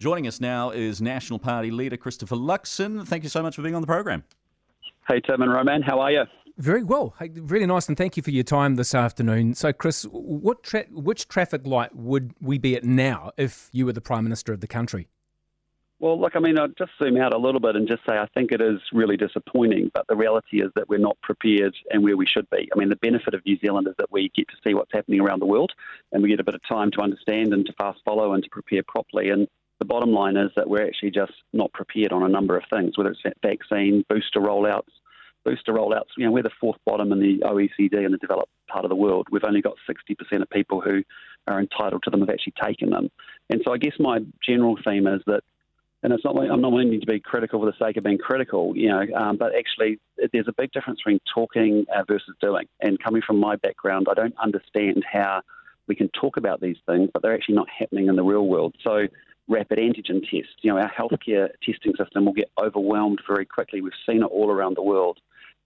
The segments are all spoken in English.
Joining us now is National Party leader Christopher Luxon. Thank you so much for being on the program. Hey, Tim and Roman, how are you? Very well. Hey, really nice, and thank you for your time this afternoon. So, Chris, what tra- which traffic light would we be at now if you were the Prime Minister of the country? Well, look, I mean, I'll just zoom out a little bit and just say I think it is really disappointing, but the reality is that we're not prepared and where we should be. I mean, the benefit of New Zealand is that we get to see what's happening around the world and we get a bit of time to understand and to fast follow and to prepare properly. And the bottom line is that we're actually just not prepared on a number of things, whether it's vaccine, booster rollouts, booster rollouts, you know, we're the fourth bottom in the OECD in the developed part of the world. We've only got 60% of people who are entitled to them have actually taken them. And so I guess my general theme is that, and it's not I'm not wanting to be critical for the sake of being critical, you know, um, but actually there's a big difference between talking uh, versus doing. And coming from my background, I don't understand how we can talk about these things, but they're actually not happening in the real world. So rapid antigen tests. You know, our healthcare testing system will get overwhelmed very quickly. We've seen it all around the world.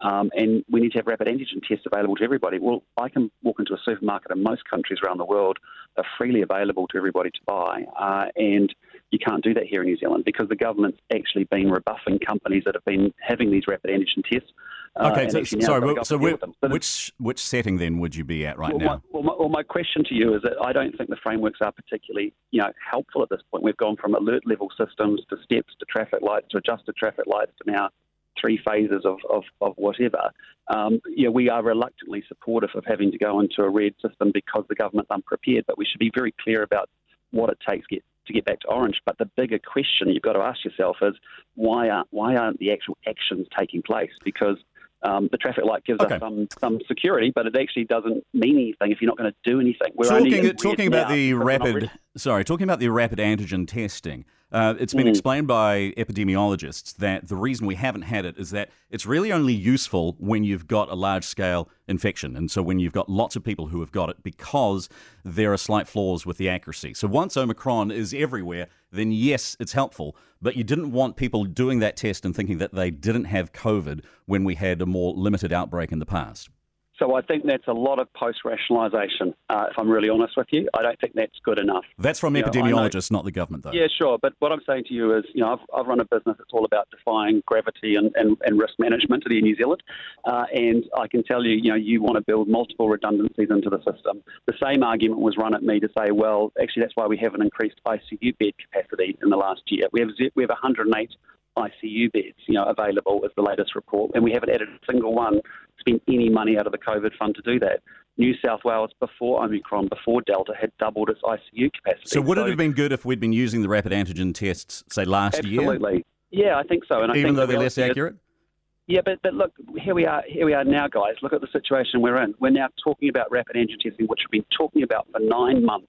Um, and we need to have rapid antigen tests available to everybody. Well, I can walk into a supermarket in most countries around the world, are freely available to everybody to buy, uh, and you can't do that here in New Zealand because the government's actually been rebuffing companies that have been having these rapid antigen tests. Uh, okay, so, sorry, so, which which setting then would you be at right well, now? My, well, my, well, my question to you is that I don't think the frameworks are particularly, you know, helpful at this point. We've gone from alert level systems to steps to traffic lights to adjusted traffic lights to now three phases of, of, of whatever, um, you know, we are reluctantly supportive of having to go into a red system because the government's unprepared. But we should be very clear about what it takes get, to get back to orange. But the bigger question you've got to ask yourself is why aren't why aren't the actual actions taking place? Because um, the traffic light gives okay. us some, some security, but it actually doesn't mean anything if you're not going to do anything. We're talking talking about the rapid, sorry, talking about the rapid antigen testing. Uh, it's been mm. explained by epidemiologists that the reason we haven't had it is that it's really only useful when you've got a large scale infection. And so when you've got lots of people who have got it because there are slight flaws with the accuracy. So once Omicron is everywhere, then yes, it's helpful. But you didn't want people doing that test and thinking that they didn't have COVID when we had a more limited outbreak in the past. So I think that's a lot of post rationalisation, uh, if I'm really honest with you. I don't think that's good enough. That's from you epidemiologists, know, not the government, though. Yeah, sure. But what I'm saying to you is, you know, I've, I've run a business that's all about defying gravity and, and, and risk management in New Zealand. Uh, and I can tell you, you know, you want to build multiple redundancies into the system. The same argument was run at me to say, well, actually, that's why we haven't increased ICU bed capacity in the last year. We have, we have 108 ICU beds, you know, available as the latest report, and we haven't added a single one, spent any money out of the COVID fund to do that. New South Wales, before Omicron, before Delta, had doubled its ICU capacity. So would so, it have been good if we'd been using the rapid antigen tests, say, last absolutely. year? Absolutely. Yeah, I think so. And Even though they're less accurate? Yeah, but, but look, here we are. Here we are now, guys. Look at the situation we're in. We're now talking about rapid antigen testing, which we've been talking about for nine months.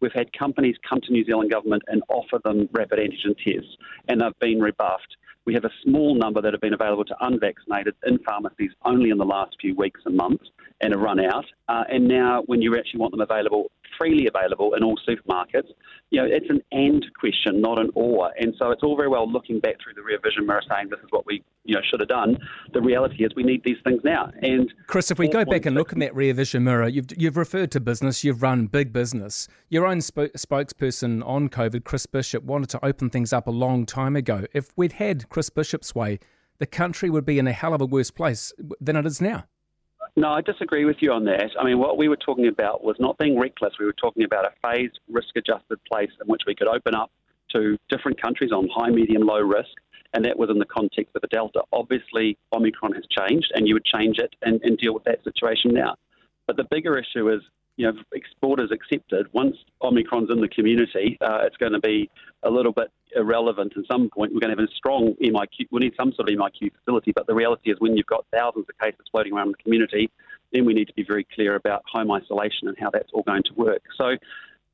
We've had companies come to New Zealand government and offer them rapid antigen tests, and they've been rebuffed. We have a small number that have been available to unvaccinated in pharmacies only in the last few weeks and months and a run out. Uh, and now, when you actually want them available, freely available in all supermarkets, you know, it's an and question, not an or. And so it's all very well looking back through the rear vision mirror saying this is what we, you know, should have done. The reality is we need these things now. And Chris, if we go back and look in that rear vision mirror, you've, you've referred to business, you've run big business. Your own sp- spokesperson on COVID, Chris Bishop, wanted to open things up a long time ago. If we'd had Chris Bishop's way, the country would be in a hell of a worse place than it is now. No, I disagree with you on that. I mean, what we were talking about was not being reckless. We were talking about a phased, risk adjusted place in which we could open up to different countries on high, medium, low risk, and that was in the context of a Delta. Obviously, Omicron has changed, and you would change it and, and deal with that situation now. But the bigger issue is you know, exporters accepted. Once Omicron's in the community, uh, it's going to be a little bit irrelevant at some point. We're going to have a strong MIQ. We need some sort of MIQ facility, but the reality is when you've got thousands of cases floating around the community, then we need to be very clear about home isolation and how that's all going to work. So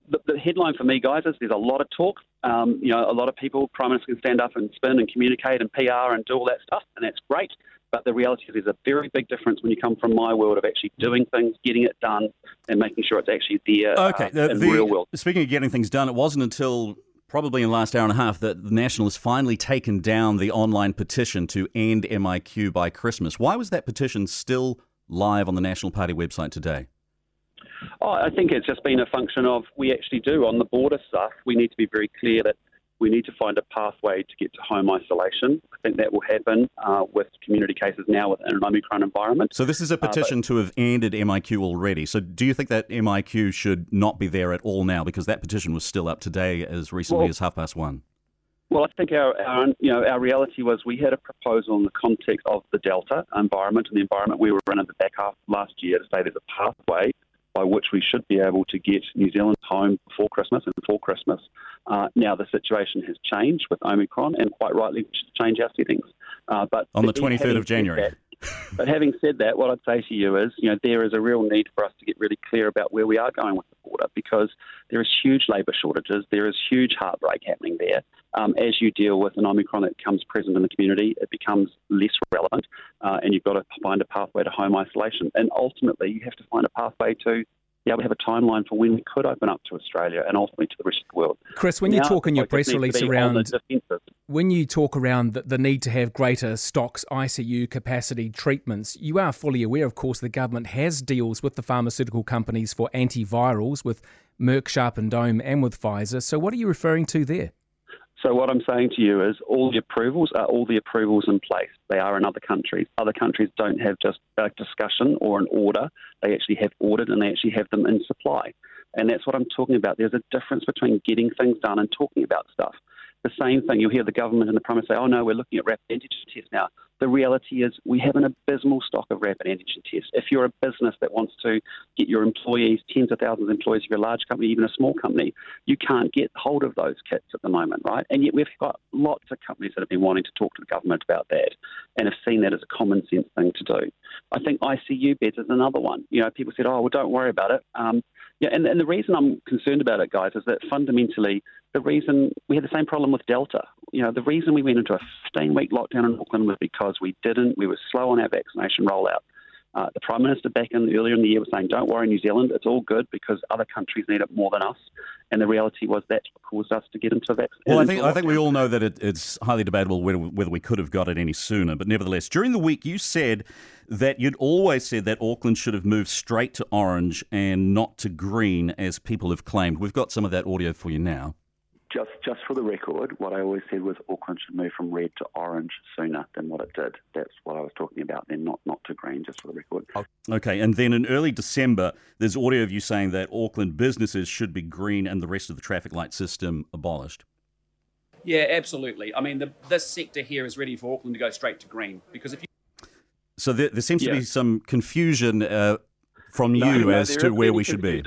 the, the headline for me, guys, is there's a lot of talk. Um, you know, a lot of people, Prime Minister can stand up and spin and communicate and PR and do all that stuff, and that's great. But the reality is, there's a very big difference when you come from my world of actually doing things, getting it done, and making sure it's actually there okay, uh, the, in the real world. Speaking of getting things done, it wasn't until probably in the last hour and a half that the National has finally taken down the online petition to end MIQ by Christmas. Why was that petition still live on the National Party website today? Oh, I think it's just been a function of we actually do on the border stuff. We need to be very clear that We need to find a pathway to get to home isolation. I think that will happen uh, with community cases now within an Omicron environment. So, this is a petition uh, to have ended MIQ already. So, do you think that MIQ should not be there at all now? Because that petition was still up today as recently well, as half past one. Well, I think our, our, you know our reality was we had a proposal in the context of the Delta environment and the environment we were in at the back half last year to say there's a pathway by which we should be able to get New Zealand home before Christmas and before Christmas. Uh, now the situation has changed with Omicron, and quite rightly, we should change our settings. Uh, but on the 23rd of January. That, but having said that, what I'd say to you is, you know, there is a real need for us to get really clear about where we are going with the border because there is huge labour shortages, there is huge heartbreak happening there. Um, as you deal with an Omicron that becomes present in the community, it becomes less relevant, uh, and you've got to find a pathway to home isolation. And ultimately, you have to find a pathway to be able to have a timeline for when we could open up to Australia and ultimately to the rest of the world. Chris, when now, you talk in your press release around when you talk around the, the, need to have greater stocks, ICU capacity, treatments, you are fully aware, of course, the government has deals with the pharmaceutical companies for antivirals with Merck, Sharp and Dohme, and with Pfizer. So, what are you referring to there? So what I'm saying to you is all the approvals are all the approvals in place. They are in other countries. Other countries don't have just a discussion or an order. They actually have ordered and they actually have them in supply. And that's what I'm talking about. There's a difference between getting things done and talking about stuff. The same thing, you'll hear the government and the Prime Minister say, oh no, we're looking at rapid antigen tests now. The reality is we have an abysmal stock of rapid antigen tests. If you're a business that wants to get your employees, tens of thousands of employees, if you're a large company, even a small company, you can't get hold of those kits at the moment, right? And yet we've got lots of companies that have been wanting to talk to the government about that and have seen that as a common sense thing to do. I think ICU beds is another one. You know, people said, oh, well, don't worry about it. Um, yeah, and, and the reason I'm concerned about it, guys, is that fundamentally the reason we had the same problem with Delta. You know, the reason we went into a 15 week lockdown in Auckland was because we didn't, we were slow on our vaccination rollout. Uh, the Prime Minister back in earlier in the year was saying, "Don't worry, New Zealand, it's all good because other countries need it more than us." And the reality was that caused us to get into vaccination. Well, I think I think we all know that it, it's highly debatable whether, whether we could have got it any sooner. But nevertheless, during the week, you said that you'd always said that Auckland should have moved straight to orange and not to green, as people have claimed. We've got some of that audio for you now just just for the record, what I always said was Auckland should move from red to orange sooner than what it did. That's what I was talking about then, not not to green, just for the record. Okay, and then in early December, there's audio of you saying that Auckland businesses should be green and the rest of the traffic light system abolished. Yeah, absolutely. I mean, the, this sector here is ready for Auckland to go straight to green because if you so there, there seems yeah. to be some confusion uh, from you no, no, as to where we should be.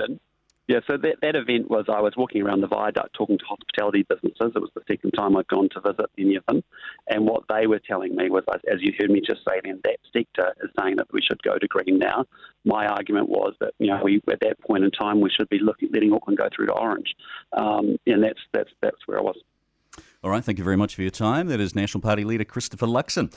Yeah, so that, that event was I was walking around the viaduct talking to hospitality businesses. It was the second time I'd gone to visit any of them. And what they were telling me was, as you heard me just say then, that sector is saying that we should go to green now. My argument was that, you know, we, at that point in time, we should be looking, letting Auckland go through to orange. Um, and that's, that's, that's where I was. All right, thank you very much for your time. That is National Party leader Christopher Luxon.